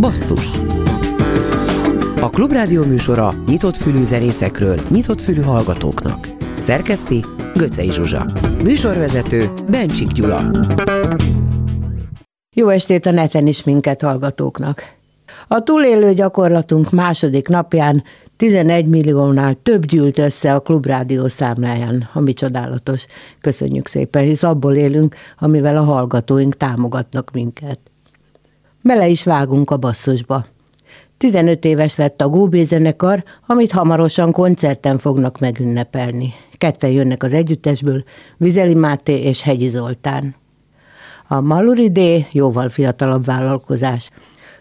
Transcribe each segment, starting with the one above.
Basszus A Klubrádió műsora nyitott fülű zenészekről, nyitott fülű hallgatóknak. Szerkeszti Göcej Zsuzsa. Műsorvezető Bencsik Gyula. Jó estét a neten is minket hallgatóknak. A túlélő gyakorlatunk második napján 11 milliónál több gyűlt össze a Klubrádió számláján, ami csodálatos. Köszönjük szépen, hisz abból élünk, amivel a hallgatóink támogatnak minket. Bele is vágunk a basszusba. 15 éves lett a Góbé zenekar, amit hamarosan koncerten fognak megünnepelni. Ketten jönnek az együttesből, Vizeli Máté és Hegyi Zoltán. A Maluri D jóval fiatalabb vállalkozás.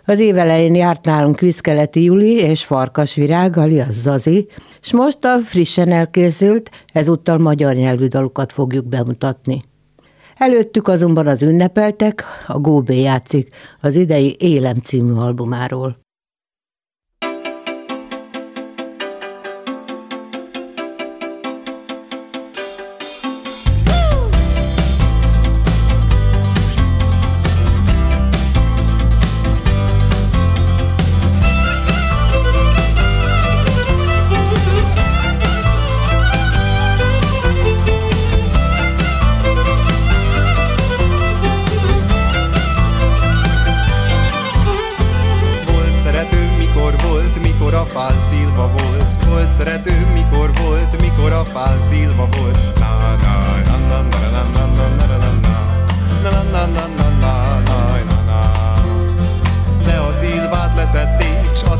Az év elején járt nálunk Viszkeleti Juli és Farkas Virág, alias Zazi, és most a frissen elkészült, ezúttal magyar nyelvű dalukat fogjuk bemutatni. Előttük azonban az ünnepeltek, a Góbé játszik az idei Élem című albumáról.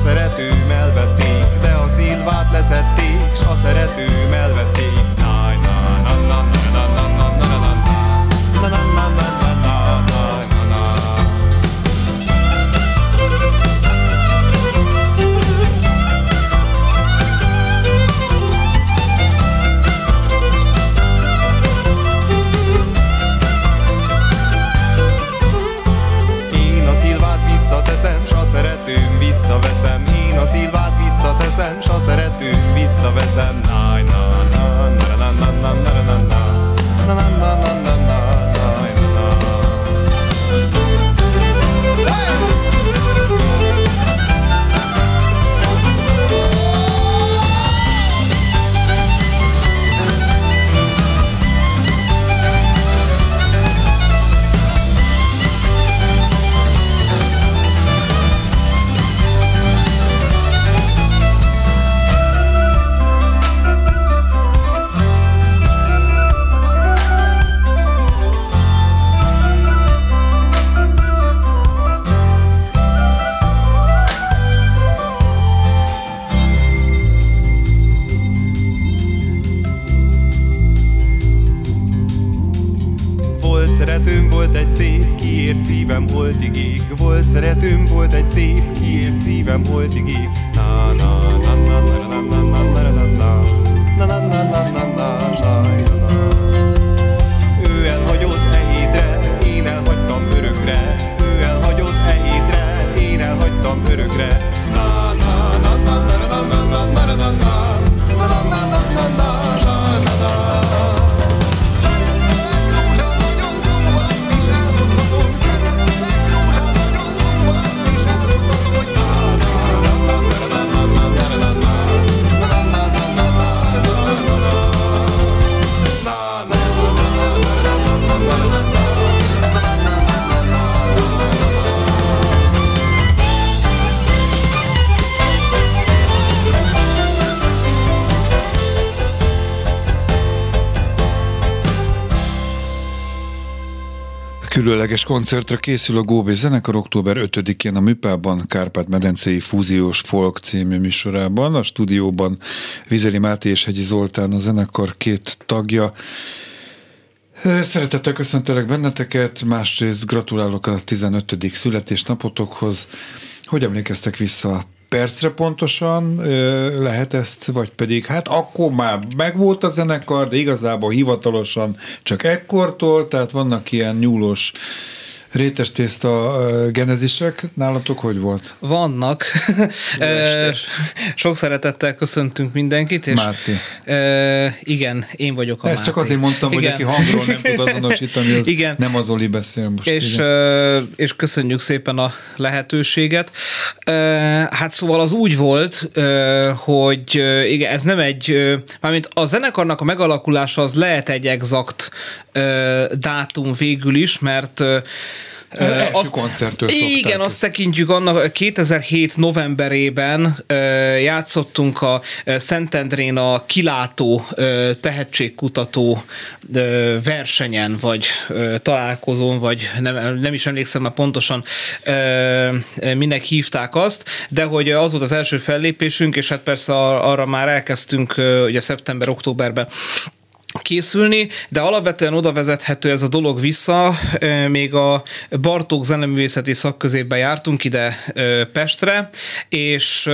szeretőm elvették, de a szilvát leszették, s a szeretőm elvették. teszem, s ha szeretünk, visszaveszem. Na, na, na, na, na, na, na, na, na, na. Különleges koncertre készül a Góbé zenekar október 5-én a Műpában Kárpát-medencei Fúziós Folk című műsorában. A stúdióban Vizeli Máté és Hegyi Zoltán a zenekar két tagja. Szeretettel köszöntelek benneteket, másrészt gratulálok a 15. születésnapotokhoz. Hogy emlékeztek vissza percre pontosan lehet ezt, vagy pedig hát akkor már megvolt a zenekar, de igazából hivatalosan csak ekkortól, tehát vannak ilyen nyúlós Rétes tészta genezisek nálatok hogy volt? Vannak. Sok szeretettel köszöntünk mindenkit. És Márti. igen, én vagyok a Ezt csak azért mondtam, igen. hogy aki hangról nem tud azonosítani, az igen. nem az Oli beszél most. És, és köszönjük szépen a lehetőséget. Hát szóval az úgy volt, hogy igen, ez nem egy, mármint a zenekarnak a megalakulása az lehet egy exakt dátum végül is, mert Első azt, koncertől Igen, azt tekintjük annak, 2007 novemberében játszottunk a Szentendrén a kilátó tehetségkutató versenyen, vagy találkozón, vagy nem, nem is emlékszem már pontosan minek hívták azt, de hogy az volt az első fellépésünk, és hát persze arra már elkezdtünk ugye szeptember-októberben készülni, de alapvetően oda vezethető ez a dolog vissza, még a Bartók zeneművészeti szakközében jártunk ide Pestre, és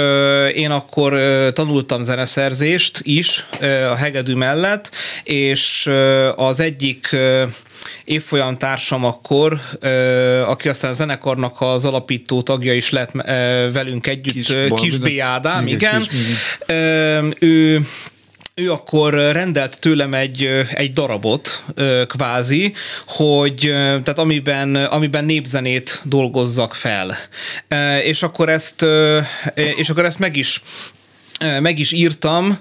én akkor tanultam zeneszerzést is a hegedű mellett, és az egyik évfolyam társam akkor, aki aztán a zenekarnak az alapító tagja is lett velünk együtt, Kis, Kis B. Ádám, igen. igen. Kis, ő ő akkor rendelt tőlem egy, egy darabot, kvázi, hogy tehát amiben, amiben népzenét dolgozzak fel. És akkor ezt, és akkor ezt meg is meg is írtam,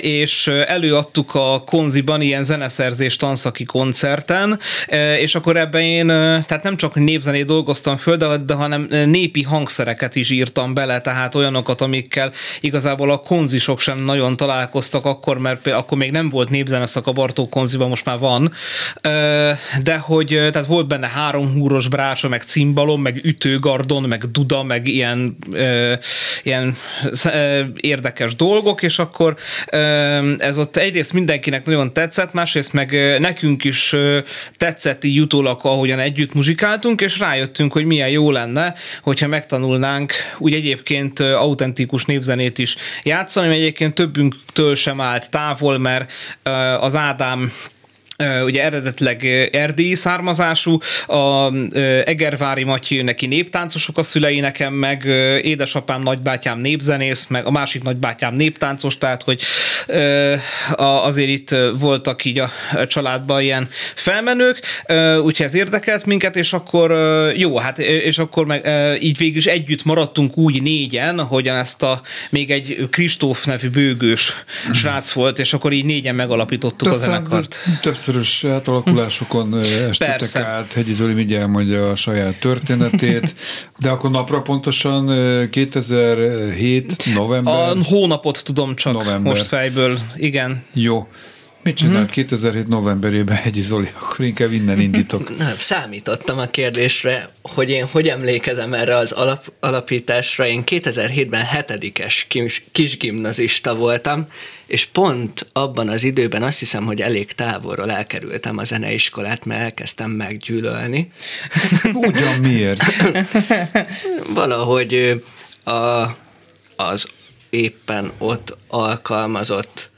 és előadtuk a Konziban ilyen zeneszerzés tanszaki koncerten, és akkor ebben én, tehát nem csak népzenét dolgoztam föl, de, de hanem népi hangszereket is írtam bele, tehát olyanokat, amikkel igazából a konzisok sem nagyon találkoztak akkor, mert akkor még nem volt népzeneszak a Bartók konziban, most már van, de hogy tehát volt benne három húros brácsa, meg cimbalom, meg ütőgardon, meg duda, meg ilyen, ilyen érdekes dolgok, és akkor ez ott egyrészt mindenkinek nagyon tetszett, másrészt meg nekünk is tetszett így utólag, ahogyan együtt muzsikáltunk, és rájöttünk, hogy milyen jó lenne, hogyha megtanulnánk úgy egyébként autentikus népzenét is játszani, mert egyébként többünktől sem állt távol, mert az Ádám ugye eredetileg erdélyi származású, a Egervári Matyi neki néptáncosok a szülei nekem, meg édesapám, nagybátyám népzenész, meg a másik nagybátyám néptáncos, tehát hogy azért itt voltak így a családban ilyen felmenők, úgyhogy ez érdekelt minket, és akkor jó, hát és akkor meg így végül is együtt maradtunk úgy négyen, hogyan ezt a még egy Kristóf nevű bőgős srác volt, és akkor így négyen megalapítottuk a zenekart. Többször többszörös átalakulásokon estetek Persze. át, Hegyi Zoli mindjárt mondja a saját történetét, de akkor napra pontosan 2007 november? A hónapot tudom csak november. most fejből, igen. Jó. Mit csinált mm-hmm. 2007 novemberében Hegyi Zoli? Akkor inkább innen indítok. Nem, számítottam a kérdésre, hogy én hogy emlékezem erre az alap, alapításra. Én 2007-ben hetedikes kis, kisgimnazista voltam, és pont abban az időben azt hiszem, hogy elég távolról elkerültem a zeneiskolát, mert elkezdtem meggyűlölni. Ugyan miért? Valahogy a, az éppen ott alkalmazott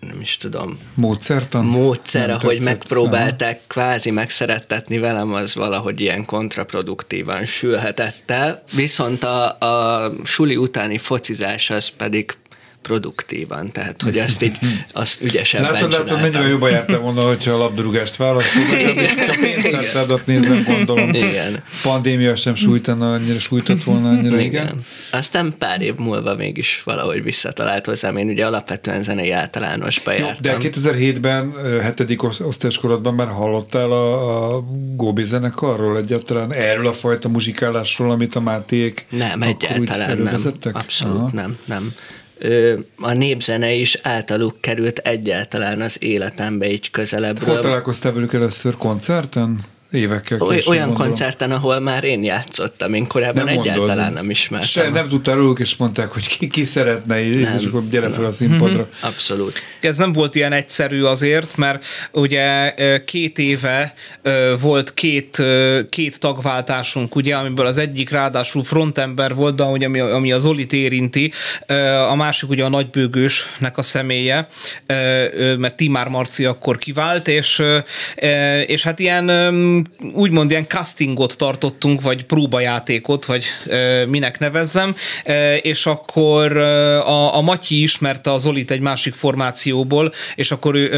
nem is tudom. Módszertan? Módszer, nem ahogy tetszett, megpróbálták aha. kvázi megszerettetni velem, az valahogy ilyen kontraproduktívan sülhetett el. Viszont a, a suli utáni focizás az pedig produktívan, tehát hogy azt így azt ügyesebben Látod, látod mennyire jobban jártam volna, hogyha a labdarúgást választod, és csak pénztárcádat nézem, gondolom. Igen. Pandémia sem sújtana, annyira sújtott volna annyira, igen. igen. Aztán pár év múlva mégis valahogy visszatalált hozzám, én ugye alapvetően zenei általánosba Jó, jártam. De 2007-ben, hetedik osztályskorodban már hallottál a, a Góbi zenekarról egyáltalán, erről a fajta muzsikálásról, amit a Máték Nem, egyáltalán nem. Abszolút Aha. nem, nem a népzene is általuk került egyáltalán az életembe így közelebbről. Hol találkoztál velük először koncerten? Évekkel később. Olyan gondolom. koncerten, ahol már én játszottam, én korábban nem egyáltalán mondod, nem ismertem. Se, nem tudtál róluk, és mondták, hogy ki, ki szeretne így, és akkor gyere fel a színpadra. Mm-hmm. Abszolút. Ez nem volt ilyen egyszerű azért, mert ugye két éve volt két, két tagváltásunk, ugye, amiből az egyik ráadásul frontember volt, de ami, ami az Zolit érinti, a másik ugye a nagybőgősnek a személye, mert Timár Marci akkor kivált, és, és hát ilyen úgymond ilyen castingot tartottunk, vagy próbajátékot, vagy minek nevezzem, és akkor a, a Matyi ismerte az Zolit egy másik formációból, és akkor ő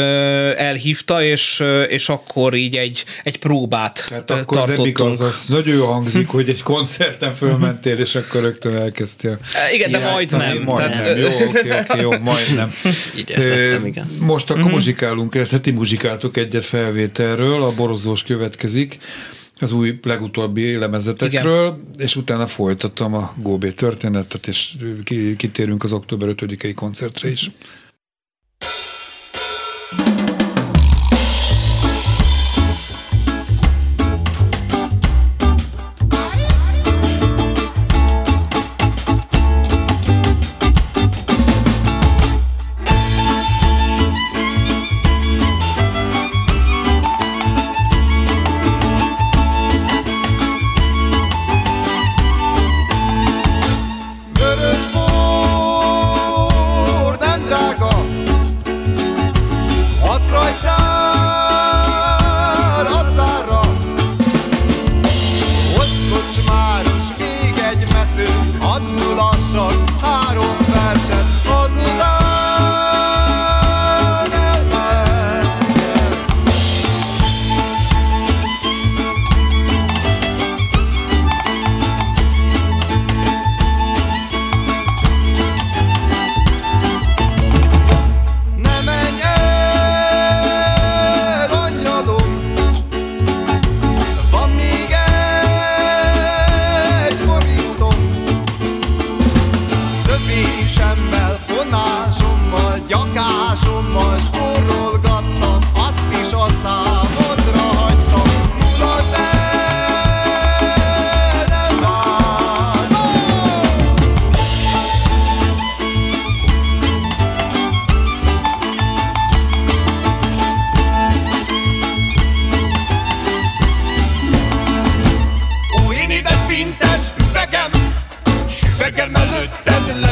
elhívta, és, és akkor így egy, egy próbát Tehát akkor tartottunk. nem igaz, az nagyon jó hangzik, hogy egy koncerten fölmentél, és akkor rögtön elkezdtél. Igen, de majdnem. Majdnem, tehát... jó, oké, oké, jó, majdnem. Így értettem, igen. Most akkor mm-hmm. muzsikálunk, illetve ti muzsikáltok egyet felvételről, a Borozós következik az új legutóbbi lemezetekről, Igen. és utána folytattam a Góbé történetet, és kitérünk az október 5-i koncertre is.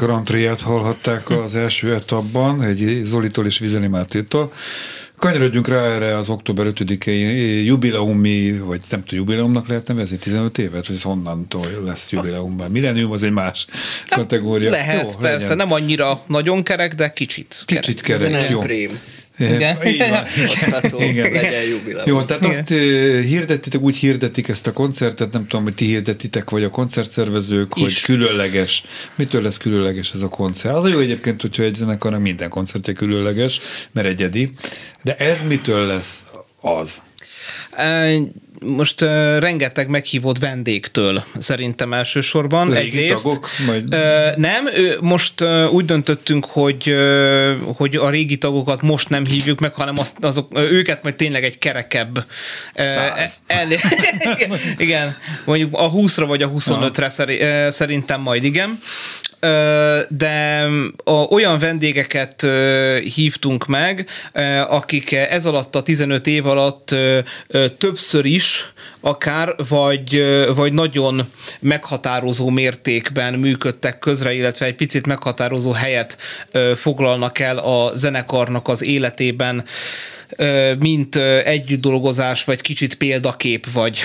rantriát hallhatták az első etapban, egy Zolitól és Vizeli Mátétól. Kanyarodjunk rá erre az október 5-i jubileumi, vagy nem tudom, jubileumnak lehet nevezni, 15 évet, vagy ez honnantól lesz jubileum? Millenium az egy más kategória. Lehet, Jó, persze, legyen. nem annyira nagyon kerek, de kicsit Kicsit kerek, kerek jó. Prém. Igen. Igen. legyen jubileum. Jó, tehát Igen. azt hirdetitek, úgy hirdetik ezt a koncertet, nem tudom, hogy ti hirdetitek, vagy a koncertszervezők, Is. hogy különleges. Mitől lesz különleges ez a koncert? Az a jó egyébként, hogyha egy zenekarnak minden koncertje különleges, mert egyedi, de ez mitől lesz az? Most uh, rengeteg meghívott vendégtől szerintem elsősorban. Régi egyrészt. tagok? Majd... Uh, nem, most uh, úgy döntöttünk, hogy, uh, hogy a régi tagokat most nem hívjuk meg, hanem azt, azok, őket majd tényleg egy kerekebb. Száz. El, igen, mondjuk a 20-ra vagy a 25-re uh, szerintem majd igen de olyan vendégeket hívtunk meg, akik ez alatt a 15 év alatt többször is akár, vagy, vagy nagyon meghatározó mértékben működtek közre, illetve egy picit meghatározó helyet foglalnak el a zenekarnak az életében, mint együtt dolgozás, vagy kicsit példakép, vagy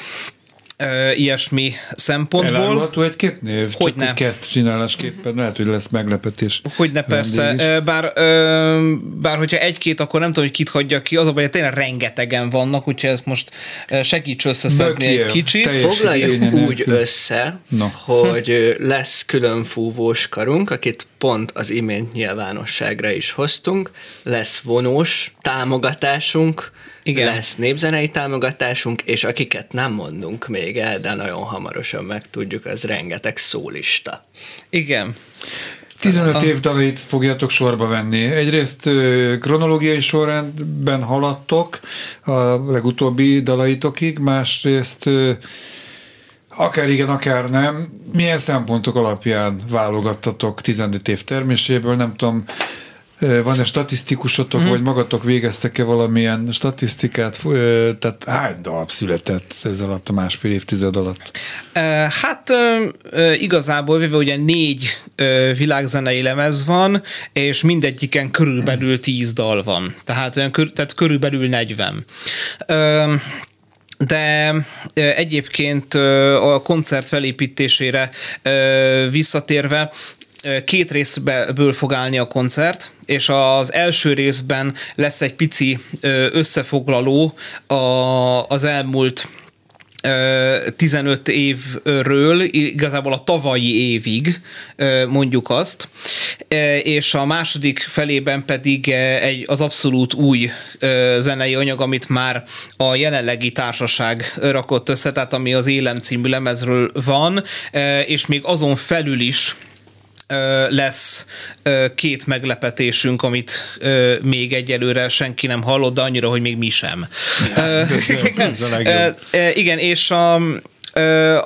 ö, ilyesmi szempontból. Elárulható egy-két név? Hogy Csak ne. kezd csinálásképpen, lehet, hogy lesz meglepetés. Hogy ne persze, bár, ö, bár hogyha egy-két, akkor nem tudom, hogy kit hagyja ki, az a baj, hogy tényleg rengetegen vannak, úgyhogy ezt most segíts összeszedni egy kicsit. Foglaljuk úgy össze, no. hogy lesz külön fúvós karunk, akit pont az imént nyilvánosságra is hoztunk, lesz vonós támogatásunk, igen. lesz népzenei támogatásunk, és akiket nem mondunk még el, de nagyon hamarosan megtudjuk, az rengeteg szólista. Igen. 15 év dalait fogjátok sorba venni. Egyrészt kronológiai sorrendben haladtok a legutóbbi dalaitokig, másrészt akár igen, akár nem. Milyen szempontok alapján válogattatok 15 év terméséből? Nem tudom, van-e statisztikusotok, mm. vagy magatok végeztek-e valamilyen statisztikát? Tehát hány dal született ez alatt a másfél évtized alatt? Hát igazából véve ugye négy világzenei lemez van, és mindegyiken körülbelül tíz dal van. Tehát, tehát körülbelül 40. De egyébként a koncert felépítésére visszatérve, két részből fog állni a koncert, és az első részben lesz egy pici összefoglaló az elmúlt 15 évről, igazából a tavalyi évig, mondjuk azt, és a második felében pedig egy, az abszolút új zenei anyag, amit már a jelenlegi társaság rakott össze, tehát ami az Élem című lemezről van, és még azon felül is lesz két meglepetésünk, amit még egyelőre senki nem hallott, de annyira, hogy még mi sem. Ja, ez igen, és a,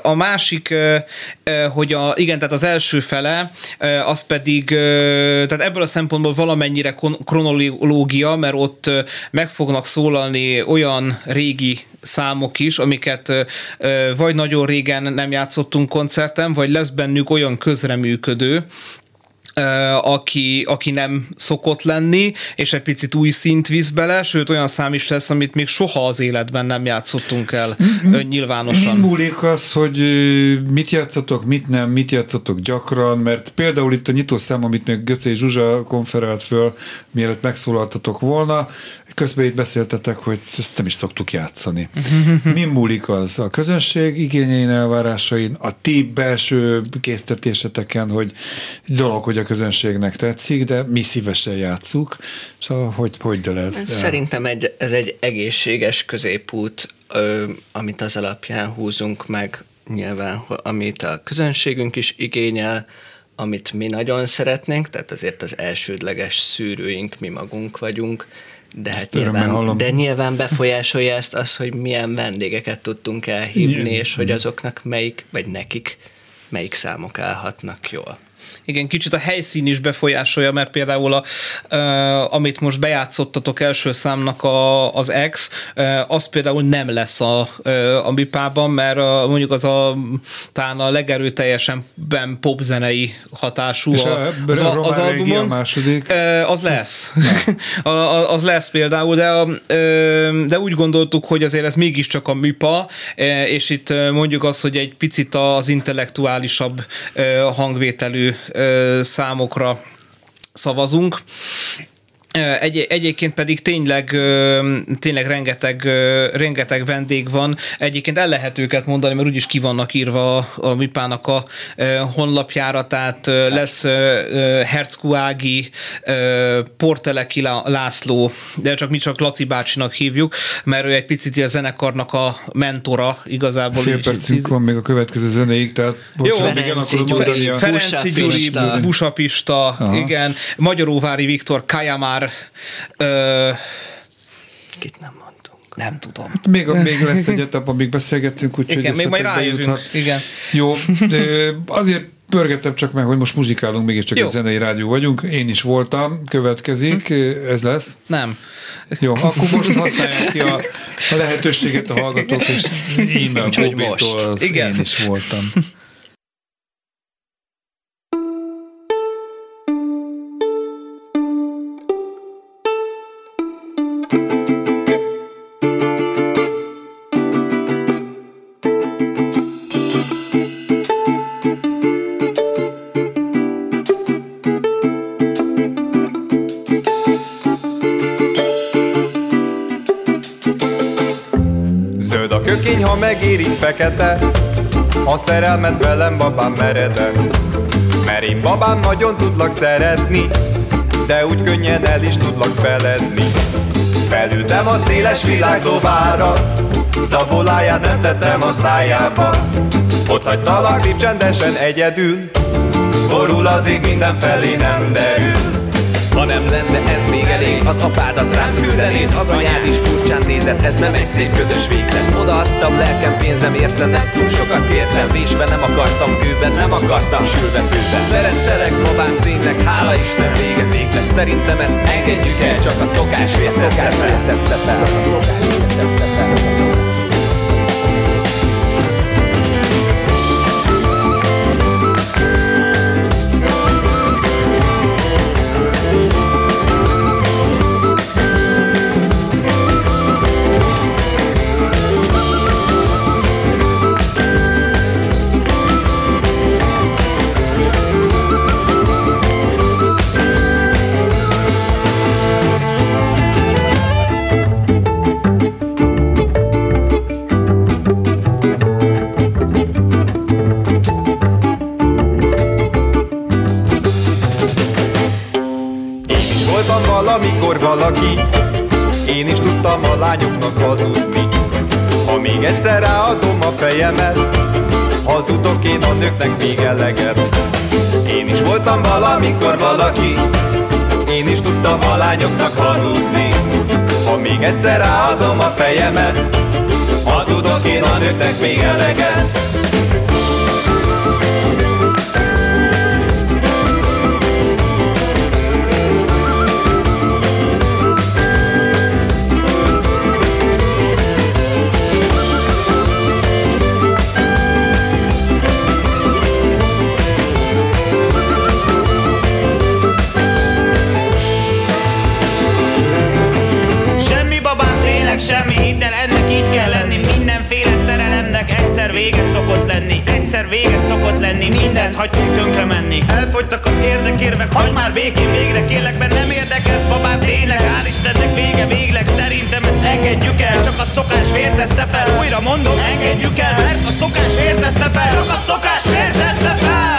a másik, hogy a, igen, tehát az első fele, az pedig, tehát ebből a szempontból valamennyire kronológia, mert ott meg fognak szólalni olyan régi számok is, amiket vagy nagyon régen nem játszottunk koncerten, vagy lesz bennük olyan közreműködő, aki, aki nem szokott lenni, és egy picit új szint visz bele, sőt olyan szám is lesz, amit még soha az életben nem játszottunk el mm-hmm. nyilvánosan. Mi múlik az, hogy mit játszotok, mit nem, mit játszotok gyakran, mert például itt a nyitószám, amit még Göcé Zsuzsa konferált föl, mielőtt megszólaltatok volna, közben itt beszéltetek, hogy ezt nem is szoktuk játszani. Mi múlik az a közönség igényein, elvárásain, a ti belső késztetéseteken, hogy dolog, hogy a közönségnek tetszik, de mi szívesen játszuk. Szóval hogy, hogy de lesz? Szerintem egy, ez egy egészséges középút, amit az alapján húzunk meg nyilván, amit a közönségünk is igényel, amit mi nagyon szeretnénk, tehát azért az elsődleges szűrőink mi magunk vagyunk, de, hát nyilván, de nyilván befolyásolja ezt az, hogy milyen vendégeket tudtunk elhívni, Igen. és hogy azoknak melyik, vagy nekik melyik számok állhatnak jól. Igen, kicsit a helyszín is befolyásolja, mert például a, uh, amit most bejátszottatok első számnak a, az X, uh, az például nem lesz a, uh, a Mipában, mert a, mondjuk az a talán a legerőteljesen popzenei hatású És a, az, a, az albumon. A második. Uh, az lesz. a, az lesz például, de, uh, de úgy gondoltuk, hogy azért ez mégiscsak a MIPA, uh, és itt mondjuk az, hogy egy picit az intellektuálisabb hangvételű számokra szavazunk. Egy, egyébként pedig tényleg, tényleg rengeteg, rengeteg vendég van. Egyébként el lehet őket mondani, mert úgyis ki vannak írva a Mipának a honlapjára, tehát lesz Herckú Ági, Porteleki László, de csak mi csak Laci bácsinak hívjuk, mert ő egy picit a zenekarnak a mentora igazából. Fél percünk van még a következő zenéig, tehát Jó, Ferenci Gyuri, Ferenci Gyuri, Busapista, igen, Magyaróvári Viktor, Kajamár, Ö, Kit nem mondtunk. Nem tudom. Hát még, még lesz egy etap, amíg beszélgettünk, úgyhogy Igen, még majd rájövünk. Igen. Jó, de azért pörgettem csak meg, hogy most muzsikálunk, mégiscsak egy zenei rádió vagyunk. Én is voltam, következik, hm. ez lesz. Nem. Jó, akkor most használják ki a, a lehetőséget a hallgatók, és e-mail Igen. én is voltam. Megéri fekete, a szerelmet velem babám merede. Mert én babám nagyon tudlak szeretni, de úgy könnyen el is tudlak feledni. Felültem a széles világ lovára, zaboláját nem tettem a szájába. Ott hagytalak szép csendesen egyedül, borul az ég mindenfelé nem derül. Ha nem lenne ez még elég, az apádat rám küldenéd Az anyád is furcsán nézett, ez nem egy szép közös végzet. Odaadtam lelkem pénzem érte, nem túl sokat kértem. Vésbe nem akartam kőben, nem akartam sülve főben. Szerettelek babám tényleg, hála Isten véget végleg Szerintem ezt engedjük el, csak a szokás vértezte fel valaki Én is tudtam a lányoknak hazudni. Ha még egyszer ráadom a fejemet Hazudok én a nőknek még eleget. Én is voltam valamikor valaki Én is tudtam a lányoknak hazudni. Ha még egyszer ráadom a fejemet Hazudok én a nőknek még eleget egyszer vége szokott lenni Mindent hagytunk tönkre menni. Elfogytak az érdekérvek, hagyd már békén végre Kérlek, ben nem érdekez babám tényleg. Hál' Istennek vége végleg Szerintem ezt engedjük el. Csak a szokás vértezte fel Újra mondom, engedjük el Mert a szokás vértezte fel. Csak a szokás vértezte fel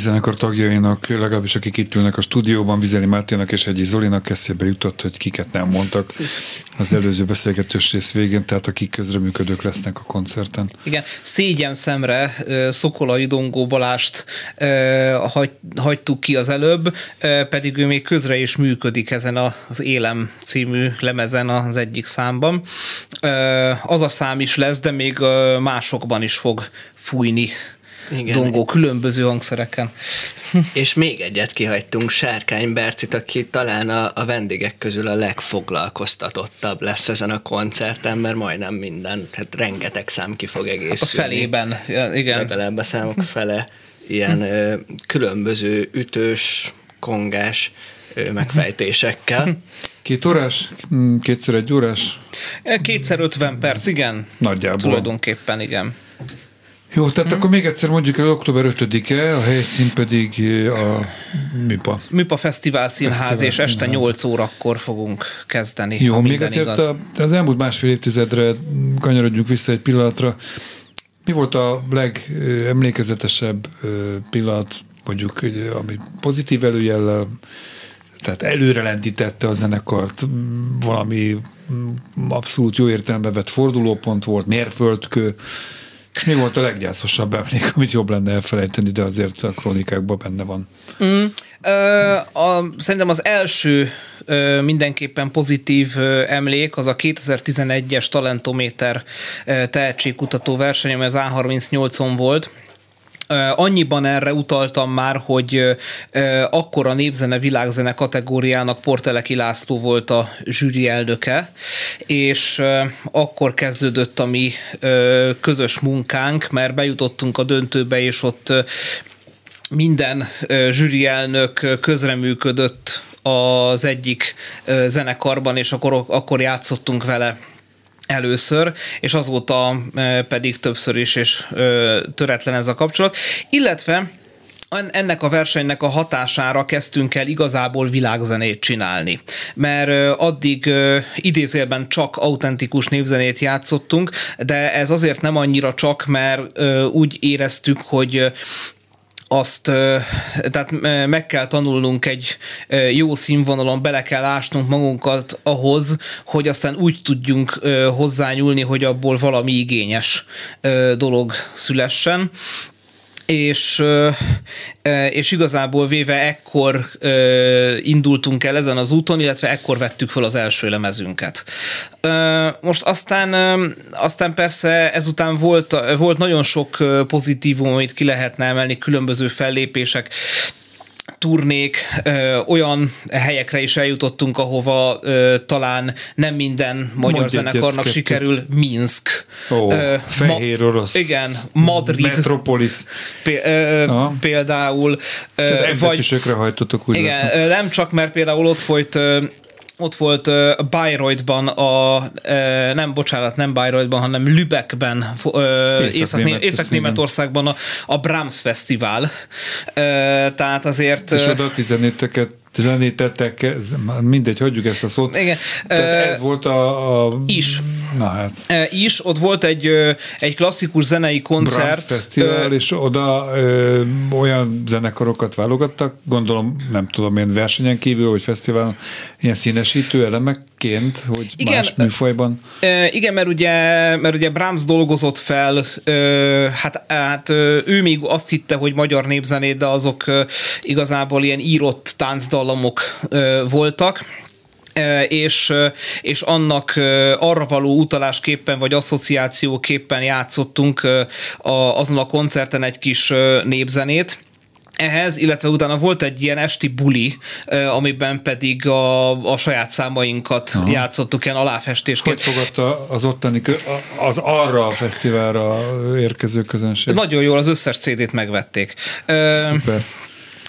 zenekar tagjainak, legalábbis akik itt ülnek a stúdióban, Vizeli Máténak és Egyi Zolinak eszébe jutott, hogy kiket nem mondtak az előző beszélgetős rész végén, tehát akik közreműködők lesznek a koncerten. Igen, szégyen szemre Szokolai Dongó Balást hagy, hagytuk ki az előbb, pedig ő még közre is működik ezen az Élem című lemezen az egyik számban. Az a szám is lesz, de még másokban is fog fújni igen. dongó különböző hangszereken. És még egyet kihagytunk, Sárkány Bercit, aki talán a, a vendégek közül a legfoglalkoztatottabb lesz ezen a koncerten, mert majdnem minden, hát rengeteg szám ki fog egészülni. Hát a felében, igen. Legalább a számok fele ilyen ö, különböző ütős, kongás ö, megfejtésekkel. Két órás? Kétszer egy órás? Kétszer ötven perc, igen. Nagyjából. Tulajdonképpen, igen. Jó, tehát hmm. akkor még egyszer mondjuk el, október 5-e, a helyszín pedig a MIPA. MIPA Fesztivál Színház, Fesztivál és este 8 órakor fogunk kezdeni. Jó, még azért a, az elmúlt másfél évtizedre kanyarodjunk vissza egy pillanatra. Mi volt a legemlékezetesebb pillanat, mondjuk, ami pozitív előjellel, tehát előre lendítette a zenekart, valami abszolút jó értelembe vett fordulópont volt, mérföldkő, és mi volt a leggyászosabb emlék, amit jobb lenne elfelejteni, de azért a kronikákban benne van? Mm, ö, a, szerintem az első ö, mindenképpen pozitív ö, emlék az a 2011-es Talentométer tehetségkutató verseny, ami az A38-on volt, Annyiban erre utaltam már, hogy akkor a népzene világzene kategóriának Porteleki László volt a zsűri elnöke, és akkor kezdődött a mi közös munkánk, mert bejutottunk a döntőbe, és ott minden zsűri elnök közreműködött az egyik zenekarban, és akkor, akkor játszottunk vele először, és azóta pedig többször is, és töretlen ez a kapcsolat. Illetve ennek a versenynek a hatására kezdtünk el igazából világzenét csinálni. Mert addig idézélben csak autentikus népzenét játszottunk, de ez azért nem annyira csak, mert úgy éreztük, hogy azt, tehát meg kell tanulnunk egy jó színvonalon, bele kell ásnunk magunkat ahhoz, hogy aztán úgy tudjunk hozzányúlni, hogy abból valami igényes dolog szülessen és, és igazából véve ekkor indultunk el ezen az úton, illetve ekkor vettük fel az első lemezünket. Most aztán, aztán persze ezután volt, volt nagyon sok pozitívum, amit ki lehetne emelni, különböző fellépések, turnék, ö, olyan helyekre is eljutottunk, ahova ö, talán nem minden magyar Mondj zenekarnak egyet, sikerül. Minsk. Ó, ö, Fehér orosz. Igen, Madrid. Metropolis. P- ö, például. Ö, vagy, hajtottok úgy Igen, lettem. nem csak, mert például ott folyt ott volt uh, Bayreuthban a, uh, nem, bocsánat, nem Bayreuthban, hanem Lübeckben, uh, Észak-Németországban a, a Brahms Fesztivál. Uh, tehát azért... És oda 14 Zenítettek, mindegy, hagyjuk ezt a szót. Igen. Tehát ez volt a, a... Is. Na hát. Is, ott volt egy, egy klasszikus zenei koncert. Brahms Fesztivál, és oda ö, olyan zenekarokat válogattak, gondolom, nem tudom én, versenyen kívül, vagy fesztiválon, ilyen színesítő elemekként, hogy igen, más műfajban. Igen, mert ugye, mert ugye Brahms dolgozott fel, hát, hát ő még azt hitte, hogy magyar népzenét, de azok igazából ilyen írott táncdal dallamok voltak, és, és annak arra való utalásképpen vagy asszociációképpen játszottunk azon a koncerten egy kis népzenét, ehhez, illetve utána volt egy ilyen esti buli, amiben pedig a, a saját számainkat Aha. játszottuk ilyen aláfestésként. Hogy fogadta az ottani, az arra a fesztiválra érkező közönség? Nagyon jól, az összes CD-t megvették. Szuper.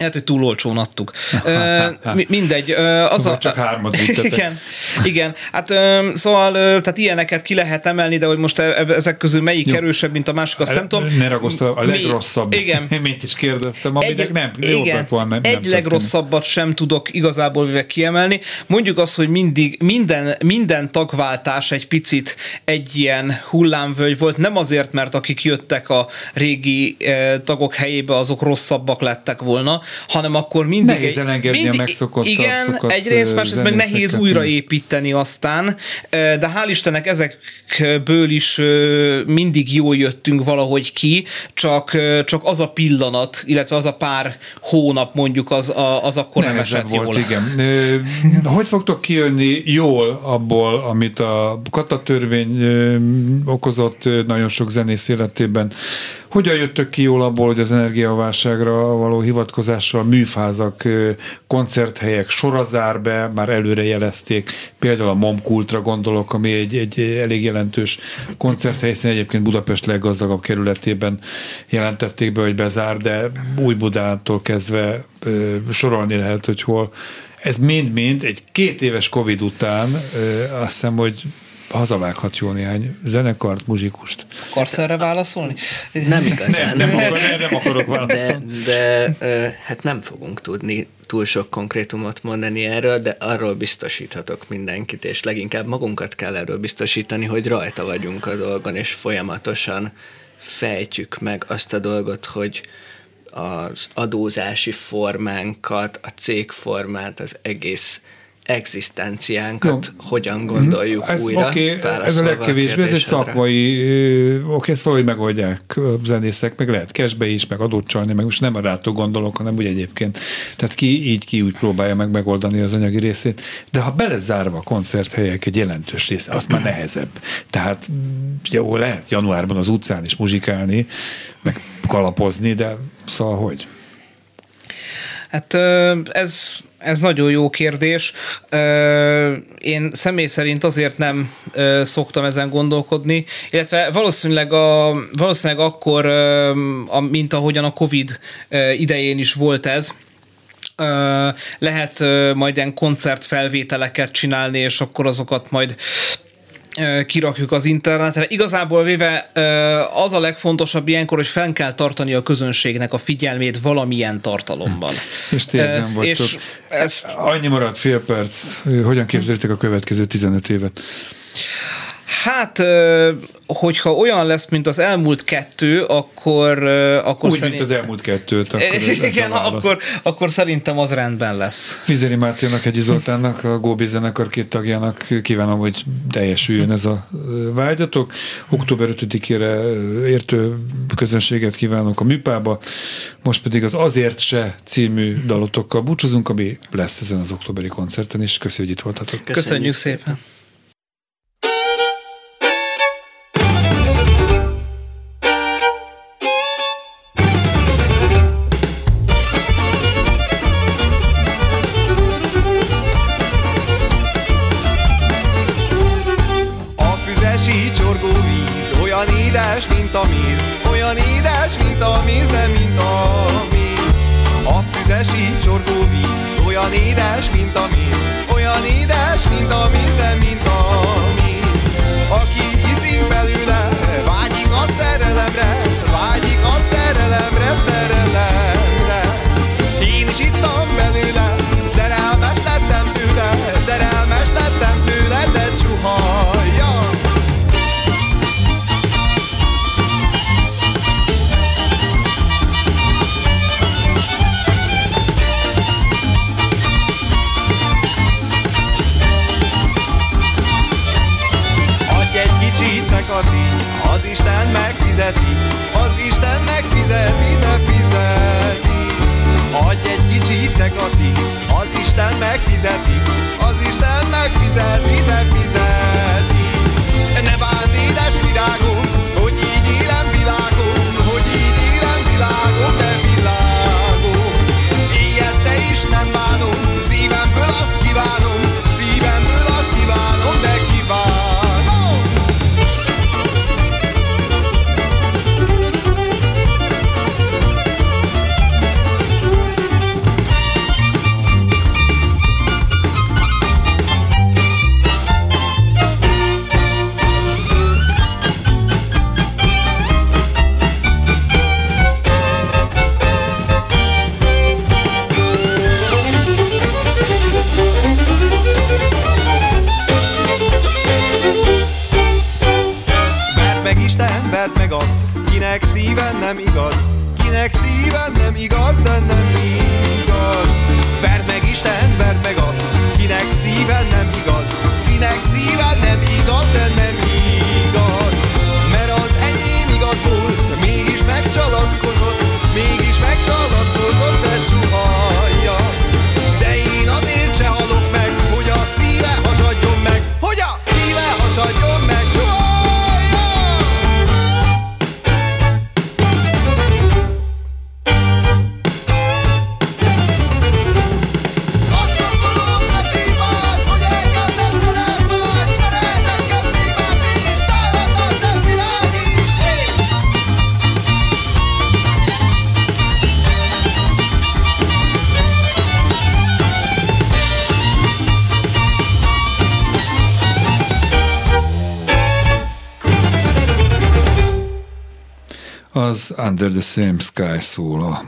Lehet, hogy túl olcsón adtuk. Ö, mi- mindegy. ö, Az Vagy csak hármat. Igen, igen. Hát ö, szóval, ö, tehát ilyeneket ki lehet emelni, de hogy most e- e- ezek közül melyik Jó. erősebb, mint a másik, azt nem tudom. Ne ragozz a legrosszabb. Igen. Mint is kérdeztem, aminek nem, igen, van, nem, nem egy legrosszabbat sem tudok igazából véve kiemelni. Mondjuk azt, hogy mindig minden, minden tagváltás egy picit egy ilyen hullámvölgy volt, nem azért, mert akik jöttek a régi eh, tagok helyébe, azok rosszabbak lettek volna, hanem akkor mindig... Nehéz elengedni a megszokott Igen, arcokat, egyrészt, másrészt meg nehéz újraépíteni aztán, de hál' Istennek ezekből is mindig jól jöttünk valahogy ki, csak, csak az a pillanat, illetve az a pár hónap mondjuk, az, a- az akkor nem Nehezebb esett volt, jól. igen. Hogy fogtok kijönni jól abból, amit a katatörvény okozott nagyon sok zenész életében? Hogyan jöttök ki jól abból, hogy az energiaválságra való hivatkozással műfázak, koncerthelyek sorazár be, már előre jelezték, például a Momkultra gondolok, ami egy, egy elég jelentős koncerthely, hiszen egyébként Budapest leggazdagabb kerületében jelentették be, hogy bezár, de új Budától kezdve sorolni lehet, hogy hol. Ez mind-mind egy két éves Covid után azt hiszem, hogy hazavághat jó néhány zenekart, muzsikust. Akarsz erre válaszolni? Nem igazán. Nem, akar, nem, nem akarok de, válaszolni. de ö, hát nem fogunk tudni túl sok konkrétumot mondani erről, de arról biztosíthatok mindenkit, és leginkább magunkat kell erről biztosítani, hogy rajta vagyunk a dolgon, és folyamatosan fejtjük meg azt a dolgot, hogy az adózási formánkat, a cégformát, az egész egzisztenciánkat Jó. hogyan gondoljuk Ez, újra. oké, ez a legkevésbé, ez egy szakmai, oké, ezt valahogy megoldják a zenészek, meg lehet cashbe is, meg adót csalni, meg most nem a rátok gondolok, hanem úgy egyébként. Tehát ki így, ki úgy próbálja meg megoldani az anyagi részét. De ha belezárva a koncerthelyek egy jelentős része, az már nehezebb. Tehát jó, lehet januárban az utcán is muzsikálni, meg kalapozni, de szóval hogy? Hát ez, ez nagyon jó kérdés. Én személy szerint azért nem szoktam ezen gondolkodni, illetve valószínűleg, a, valószínűleg akkor, mint ahogyan a Covid idején is volt ez, lehet majd ilyen koncertfelvételeket csinálni, és akkor azokat majd kirakjuk az internetre. Igazából véve az a legfontosabb ilyenkor, hogy fenn kell tartani a közönségnek a figyelmét valamilyen tartalomban. És ti ezen vagytok. És ezt, Annyi maradt, fél perc. Hogyan képzelitek a következő 15 évet? Hát, hogyha olyan lesz, mint az elmúlt kettő, akkor, akkor Úgy, szerint- mint az elmúlt kettőt, akkor Igen, akkor, akkor szerintem az rendben lesz. Fizeri Máténak, egy Zoltánnak, a Góbi zenekar két tagjának kívánom, hogy teljesüljön ez a vágyatok. Október 5-ére értő közönséget kívánok a műpába, most pedig az Azért se című dalotokkal búcsúzunk, ami lesz ezen az októberi koncerten is. Köszönjük, hogy itt voltatok. Köszönjük szépen. Under the Same Sky szól a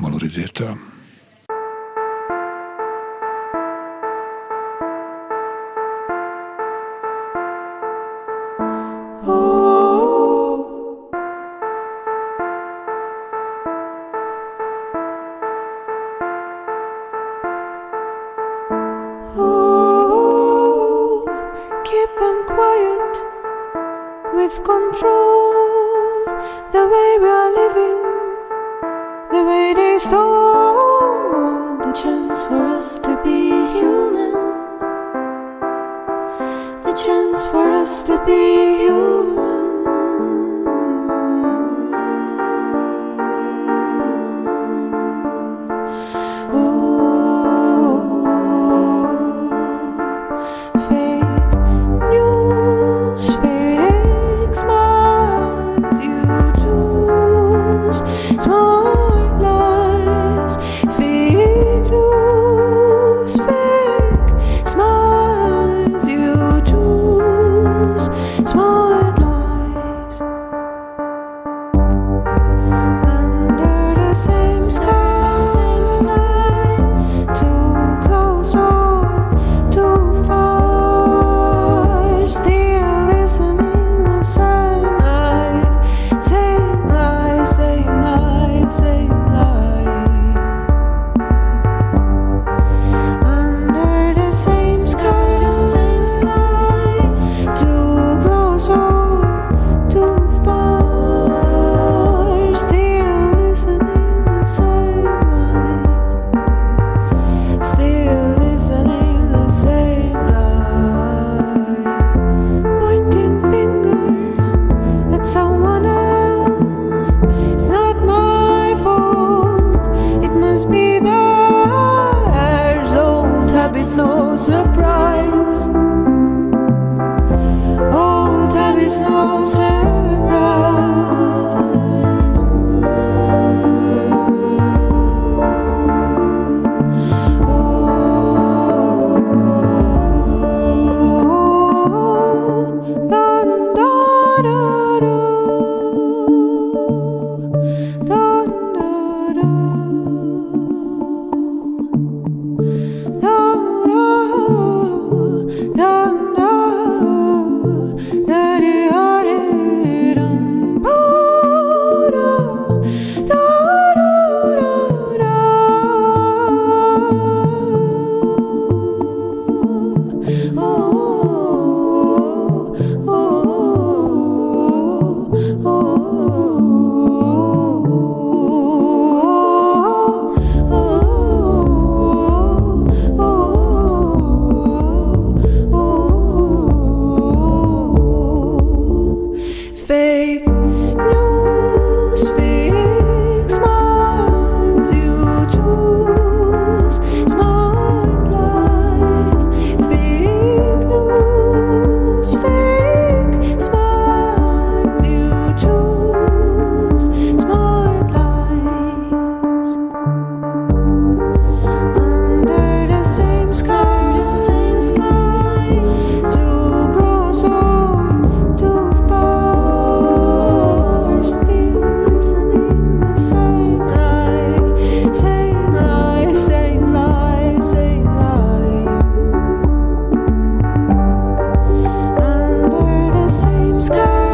go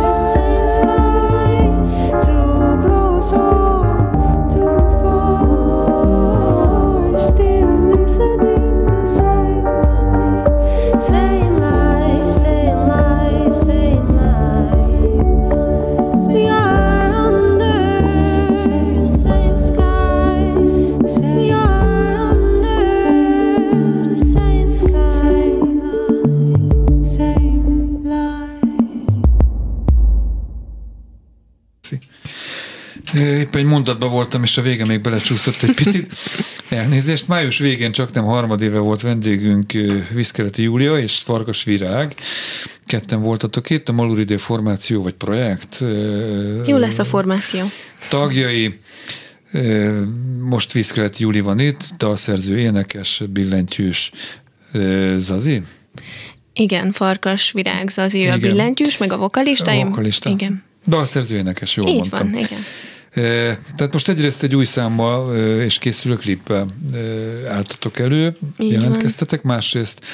mondatban voltam, és a vége még belecsúszott egy picit. Elnézést. Május végén csak nem harmadéve volt vendégünk Viszkeleti Júlia és Farkas Virág. Ketten voltatok itt, a Maluridé formáció vagy projekt. Jó lesz a formáció. Tagjai. Most Viszkeleti Júli van itt, dalszerző, énekes, billentyűs. Zazi? Igen, Farkas Virág Zazi, igen. a billentyűs, meg a vokalista. A vokalista. Igen. Dalszerző énekes, jól Így mondtam. van, igen. Tehát most egyrészt egy új számmal és készülő klippel álltatok elő, Így jelentkeztetek, másrészt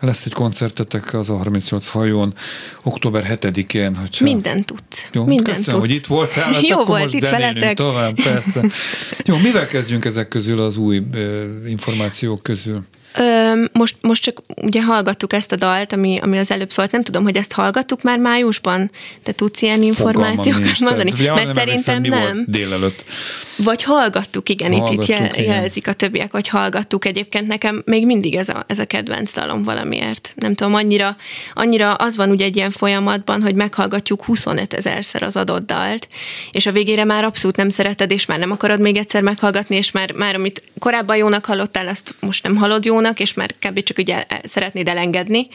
lesz egy koncertetek az a 38 hajón október 7-én. Hogyha... Minden tudsz. Jó, Minden köszönöm, tudsz. hogy itt voltál, hát Jó akkor volt most itt veletek. tovább, persze. Jó, mivel kezdjünk ezek közül az új információk közül? Ö, most, most csak ugye hallgattuk ezt a dalt, ami, ami az előbb szólt. Nem tudom, hogy ezt hallgattuk már májusban? Te tudsz ilyen információkat mondani? Tehát, Mert nem szerintem mi nem. Délelőtt. Vagy hallgattuk, igen, itt, itt Hallgattuk, jel, igen. jelzik a többiek, hogy hallgattuk. Egyébként nekem még mindig ez a, ez a kedvenc dalom valamiért. Nem tudom, annyira, annyira az van ugye egy ilyen folyamatban, hogy meghallgatjuk 25 ezerszer az adott dalt, és a végére már abszolút nem szereted, és már nem akarod még egyszer meghallgatni, és már, már amit korábban jónak hallottál, azt most nem hallod jónak, és már kb. csak ugye el- szeretnéd elengedni.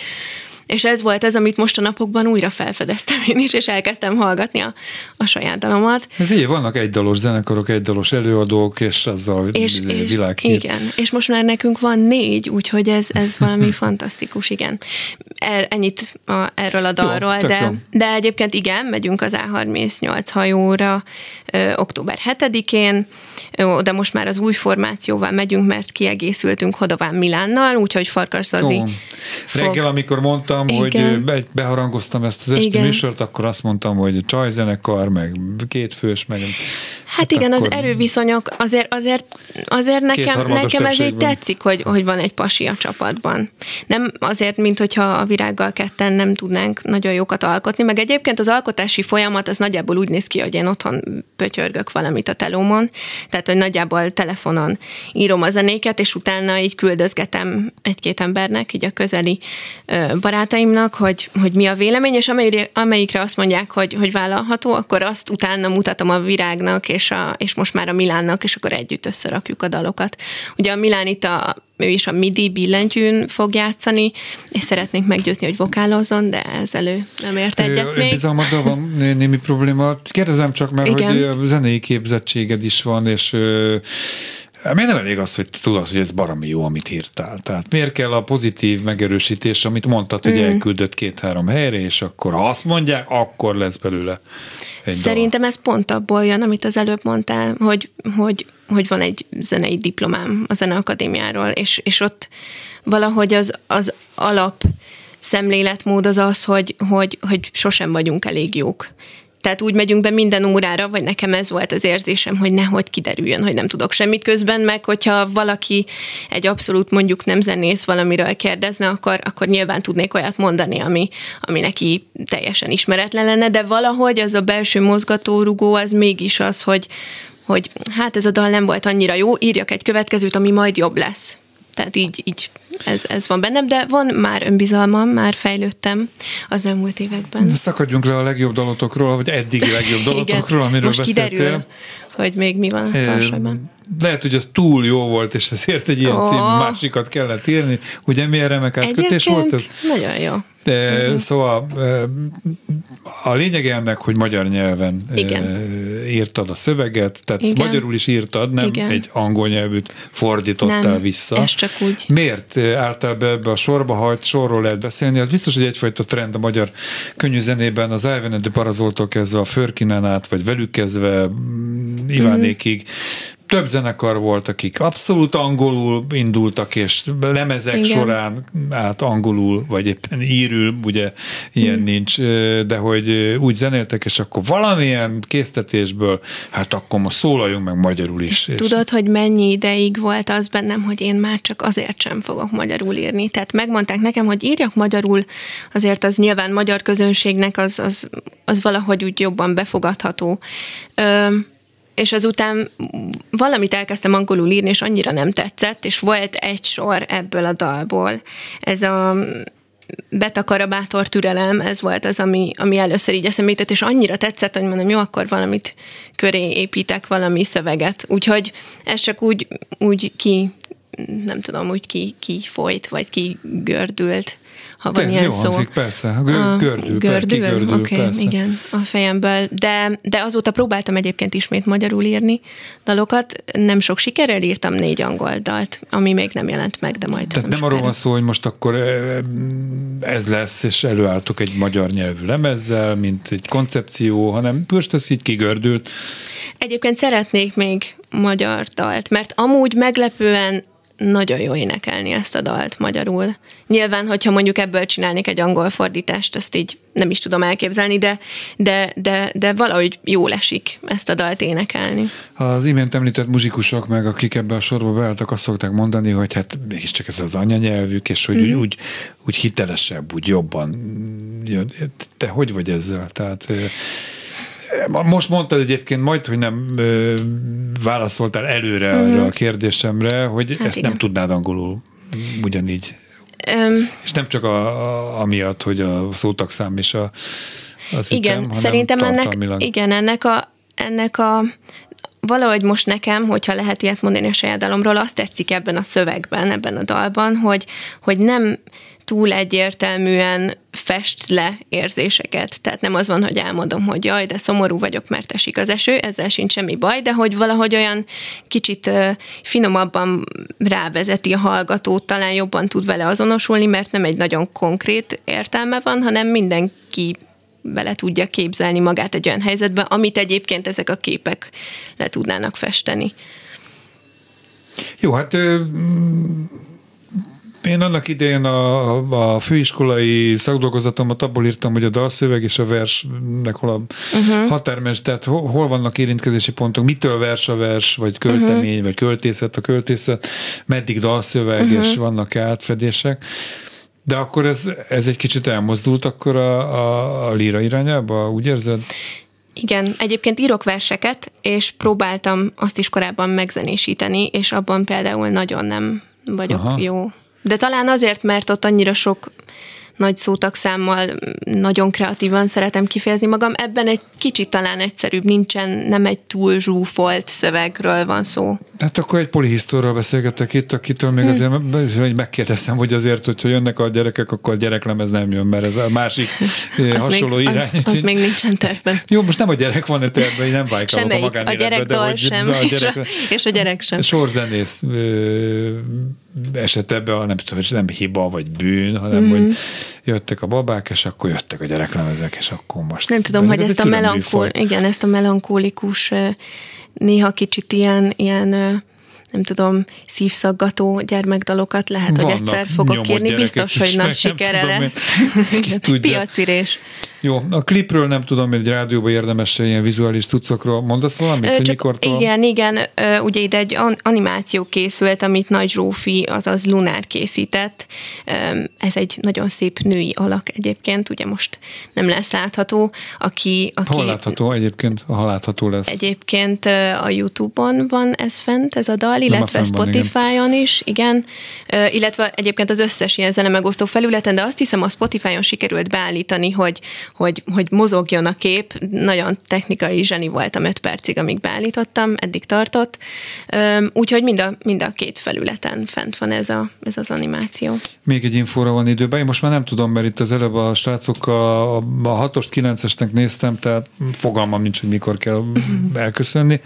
És ez volt az, amit most a napokban újra felfedeztem én is, és elkezdtem hallgatni a, a saját dalomat. Ez így, vannak egydalos zenekarok, egydalos előadók, és azzal És, izé, és világhír. igen, és most már nekünk van négy, úgyhogy ez, ez valami fantasztikus, igen. Er, ennyit a, erről a dalról, jó. de, de egyébként igen, megyünk az A38 hajóra ö, október 7-én, ö, de most már az új formációval megyünk, mert kiegészültünk Hodován Milánnal, úgyhogy Farkas Zazi Reggel, amikor mondtam, hogy Igen. be- beharangoztam ezt az esti Igen. műsort, akkor azt mondtam, hogy csajzenekar, meg kétfős, meg... Hát igen, az erőviszonyok azért, azért, azért nekem, nekem ez így tetszik, hogy, hogy van egy pasi a csapatban. Nem azért, mint hogyha a virággal ketten nem tudnánk nagyon jókat alkotni, meg egyébként az alkotási folyamat az nagyjából úgy néz ki, hogy én otthon pötyörgök valamit a telómon, tehát hogy nagyjából telefonon írom a zenéket, és utána így küldözgetem egy-két embernek, így a közeli ö, barátaimnak, hogy, hogy mi a vélemény, és amelyikre, amelyikre azt mondják, hogy, hogy vállalható, akkor azt utána mutatom a virágnak, és, a, és most már a Milánnak, és akkor együtt összerakjuk a dalokat. Ugye a Milán itt a, ő is a MIDI billentyűn fog játszani, és szeretnénk meggyőzni, hogy vokálozzon, de ezzel ő nem ért egyet Ö, még. Bizalmaddal van né- némi probléma. Kérdezem csak, mert Igen. hogy zenei képzettséged is van, és Miért nem elég az, hogy tudod, hogy ez baromi jó, amit írtál? Tehát miért kell a pozitív megerősítés, amit mondtad, hogy Mm. elküldött két-három helyre, és akkor ha azt mondják, akkor lesz belőle egy Szerintem ez pont abból jön, amit az előbb mondtál, hogy, hogy, hogy van egy zenei diplomám a Zeneakadémiáról, és, és ott valahogy az, az alap szemléletmód az az, hogy, hogy, hogy sosem vagyunk elég jók. Tehát úgy megyünk be minden órára, vagy nekem ez volt az érzésem, hogy nehogy kiderüljön, hogy nem tudok semmit közben, meg hogyha valaki egy abszolút mondjuk nem zenész valamiről kérdezne, akkor, akkor nyilván tudnék olyat mondani, ami, ami neki teljesen ismeretlen lenne, de valahogy az a belső mozgatórugó az mégis az, hogy, hogy hát ez a dal nem volt annyira jó, írjak egy következőt, ami majd jobb lesz. Tehát így, így ez, ez van bennem, de van már önbizalmam, már fejlődtem az elmúlt években. De szakadjunk le a legjobb dalotokról, vagy eddigi legjobb dalotokról, amiről Most beszéltél. kiderül, hogy még mi van a Ö, tarsolyban. Lehet, hogy ez túl jó volt, és ezért egy ilyen Ó. című másikat kellett írni. Ugye milyen remek átkötés volt ez? nagyon jó. De, Mhm. Szóval a lényeg ennek, hogy magyar nyelven Igen. írtad a szöveget, tehát Igen. magyarul is írtad, nem Igen. egy angol nyelvűt fordítottál Nem, vissza. ez csak úgy. Miért álltál be ebbe a sorba, ha egy sorról lehet beszélni? Az biztos, hogy egyfajta trend a magyar könnyű zenében, az Ivan the Parazoltól kezdve a Förkinen át, vagy velük kezdve mm, Ivánékig. Több zenekar volt, akik abszolút angolul indultak, és lemezek Igen. során át angolul, vagy éppen írül, ugye ilyen nincs, ö, de hogy úgy zenéltek, és akkor valamilyen késztetésből, hát akkor most szólaljunk meg magyarul is. És Tudod, hogy mennyi ideig volt az bennem, hogy én már csak azért sem fogok magyarul írni. Tehát megmondták nekem, hogy írjak magyarul, azért az nyilván magyar közönségnek az, az, az valahogy úgy jobban befogadható. Ö, és azután valamit elkezdtem angolul írni, és annyira nem tetszett, és volt egy sor ebből a dalból. Ez a betakarabátor türelem, ez volt az, ami, ami először így eszembe jutott, és annyira tetszett, hogy mondom, jó, akkor valamit köré építek, valami szöveget. Úgyhogy ez csak úgy, úgy ki, nem tudom, úgy ki, ki folyt, vagy ki gördült. Ha van Te, ilyen jó szó. hangzik, persze. Gö- gördül, gördül, kigördül, oké, persze. igen, a fejemből. De, de azóta próbáltam egyébként ismét magyarul írni dalokat. Nem sok sikerrel írtam négy angol dalt, ami még nem jelent meg, de majd Tehát nem arról van szó, hogy most akkor eh, ez lesz, és előálltok egy magyar nyelvű lemezzel, mint egy koncepció, hanem most ez így kigördült. Egyébként szeretnék még magyar dalt, mert amúgy meglepően nagyon jó énekelni ezt a dalt magyarul. Nyilván, hogyha mondjuk ebből csinálnék egy angol fordítást, azt így nem is tudom elképzelni, de, de, de, de valahogy jól esik ezt a dalt énekelni. Az imént említett muzsikusok, meg akik ebbe a sorba beálltak, azt szokták mondani, hogy hát mégiscsak ez az anyanyelvük, és hogy mm-hmm. úgy, úgy hitelesebb, úgy jobban. Te hogy vagy ezzel? Tehát eh, most mondtad egyébként majd, hogy nem ö, válaszoltál előre mm-hmm. arra a kérdésemre, hogy hát ezt igen. nem tudnád angolul ugyanígy. Öm, És nem csak a, a, amiatt, hogy a szótagszám és a, az igen, ütem, szerintem ennek, igen, ennek a, ennek a valahogy most nekem, hogyha lehet ilyet mondani a saját dalomról, azt tetszik ebben a szövegben, ebben a dalban, hogy, hogy nem túl egyértelműen fest le érzéseket. Tehát nem az van, hogy elmondom, hogy jaj, de szomorú vagyok, mert esik az eső, ezzel sincs semmi baj, de hogy valahogy olyan kicsit finomabban rávezeti a hallgatót, talán jobban tud vele azonosulni, mert nem egy nagyon konkrét értelme van, hanem mindenki bele tudja képzelni magát egy olyan helyzetbe, amit egyébként ezek a képek le tudnának festeni. Jó, hát ö, én annak idején a, a főiskolai szakdolgozatomat abból írtam, hogy a dalszöveg és a versnek hol a uh-huh. határments, tehát hol, hol vannak érintkezési pontok, mitől vers a vers, vagy költemény, uh-huh. vagy költészet a költészet, meddig dalszöveg, uh-huh. és vannak átfedések. De akkor ez, ez egy kicsit elmozdult akkor a, a, a líra irányába, úgy érzed? Igen, egyébként írok verseket, és próbáltam azt is korábban megzenésíteni, és abban például nagyon nem vagyok Aha. jó. De talán azért, mert ott annyira sok nagy szótagszámmal nagyon kreatívan szeretem kifejezni magam. Ebben egy kicsit talán egyszerűbb, nincsen, nem egy túl zsúfolt szövegről van szó. Hát akkor egy polihisztorral beszélgetek itt, akitől még azért hmm. megkérdeztem, hogy azért, hogyha jönnek a gyerekek, akkor a gyereklemez nem jön, mert ez a másik az hasonló még, irány. Az, az még nincsen tervben. Jó, most nem a gyerek van a tervben, nem vájkalok a magánéletbe. A gyerek de, hogy, sem, de a gyerek, és, a, és a gyerek sem. Sorzenész eset ebbe, nem tudom, hogy nem hiba vagy bűn, hanem mm. hogy jöttek a babák, és akkor jöttek a gyereklemezek, és akkor most... Nem tudom, hogy ezt a, melankól, igen, ezt a melankólikus, néha kicsit ilyen, ilyen nem tudom, szívszaggató gyermekdalokat lehet, Vannak hogy egyszer fogok kérni, biztos, hogy nagy sikere lesz. Piacirés. Jó, a klipről nem tudom, hogy egy rádióban érdemes ilyen vizuális cuccokról mondasz valamit, Ö, hogy mikortól? Igen, igen, ugye ide egy animáció készült, amit Nagy Zsófi, azaz Lunár készített. Ez egy nagyon szép női alak egyébként, ugye most nem lesz látható, aki... aki Hol látható egyébként, ha látható lesz? Egyébként a Youtube-on van ez fent, ez a dal, illetve Spotify-on is, igen, illetve egyébként az összes ilyen zenemegosztó felületen, de azt hiszem a Spotify-on sikerült beállítani, hogy, hogy, hogy mozogjon a kép. Nagyon technikai zseni voltam öt percig, amíg beállítottam, eddig tartott. Úgyhogy mind a, mind a két felületen fent van ez, a, ez az animáció. Még egy infóra van időben. Én most már nem tudom, mert itt az előbb a srácokkal a, a 6-ost, 9-esnek néztem, tehát fogalmam nincs, hogy mikor kell elköszönni,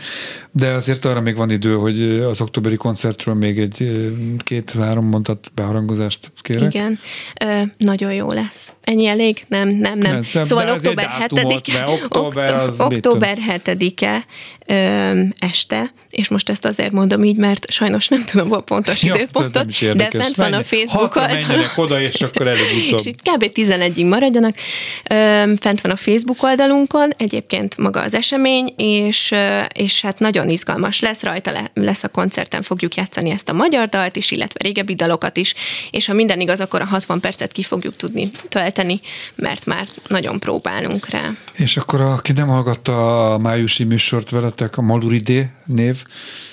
de azért arra még van idő, hogy az októberi koncertről még egy két-három mondat beharangozást kérek. Igen, Ö, nagyon jó lesz. Ennyi elég? Nem, nem, nem. Nem szóval október 7-e, október, az október 7-e ö, este, és most ezt azért mondom így, mert sajnos nem tudom a pontos ja, időpontot, de fent van a Facebook oldalon. menjenek oda, és akkor előbb-utóbb. és itt kb. 11-ig maradjanak. Ö, fent van a Facebook oldalunkon, egyébként maga az esemény, és, és hát nagyon izgalmas lesz, rajta le, lesz a koncerten fogjuk játszani ezt a magyar dalt is, illetve régebbi dalokat is, és ha minden igaz, akkor a 60 percet ki fogjuk tudni tölteni, mert már nagyon próbálunk rá. És akkor aki nem hallgatta a májusi műsort veletek, a Maluridé név,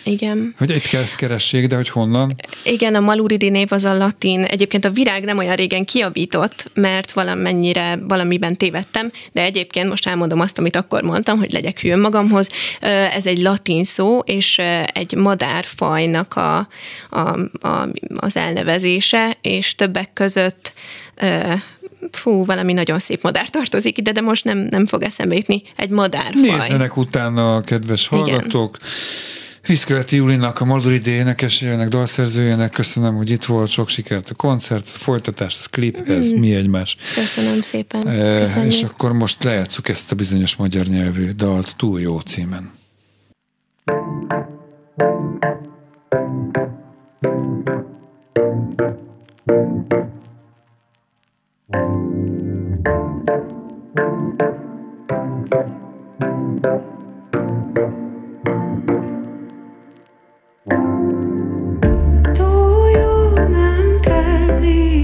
Igen. hogy itt kell ezt keressék, de hogy honnan? Igen, a Maluridi név az a latin. Egyébként a virág nem olyan régen kiavított, mert valamennyire valamiben tévedtem, de egyébként most elmondom azt, amit akkor mondtam, hogy legyek hű magamhoz. Ez egy latin szó, és egy madárfajnak a, a, a, az elnevezése, és többek között fú, valami nagyon szép madár tartozik ide, de most nem, nem fog eszembe jutni. Egy madárfaj. Nézzenek utána, kedves Igen. hallgatók. Viszkeleti Julinak, a Maluridé énekesőjének, dalszerzőjének köszönöm, hogy itt volt, sok sikert a koncert, a folytatás, a klip, ez mi egymás. Köszönöm szépen. Köszönjük. És akkor most lejátszuk ezt a bizonyos magyar nyelvű dalt túl jó címen. Túl jó nem kell, így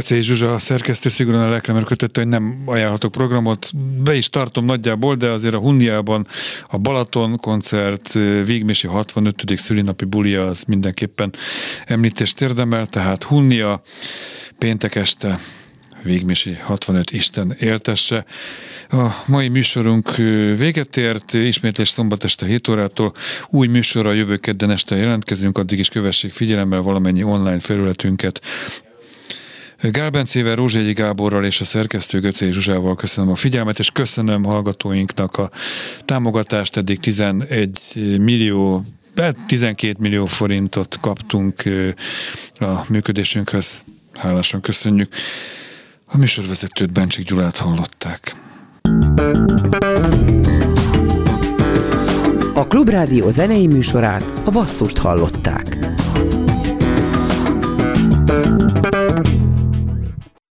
Göcé Zsuzsa, szerkesztő szigorúan a reklámer kötötte, hogy nem ajánlhatok programot. Be is tartom nagyjából, de azért a Hunniában a Balaton koncert Végmési 65. szülinapi bulia az mindenképpen említést érdemel, tehát Hunnia péntek este Végmisi 65 Isten éltesse. A mai műsorunk véget ért, ismétlés szombat este 7 órától. Új műsorra jövő kedden este jelentkezünk, addig is kövessék figyelemmel valamennyi online felületünket. Gál Bencével, Rózsegyi Gáborral és a szerkesztő Göcé Zsuzsával köszönöm a figyelmet, és köszönöm hallgatóinknak a támogatást. Eddig 11 millió hát 12 millió forintot kaptunk a működésünkhöz. Hálásan köszönjük. A műsorvezetőt Bencsik Gyulát hallották. A Klubrádió zenei műsorát, a basszust hallották.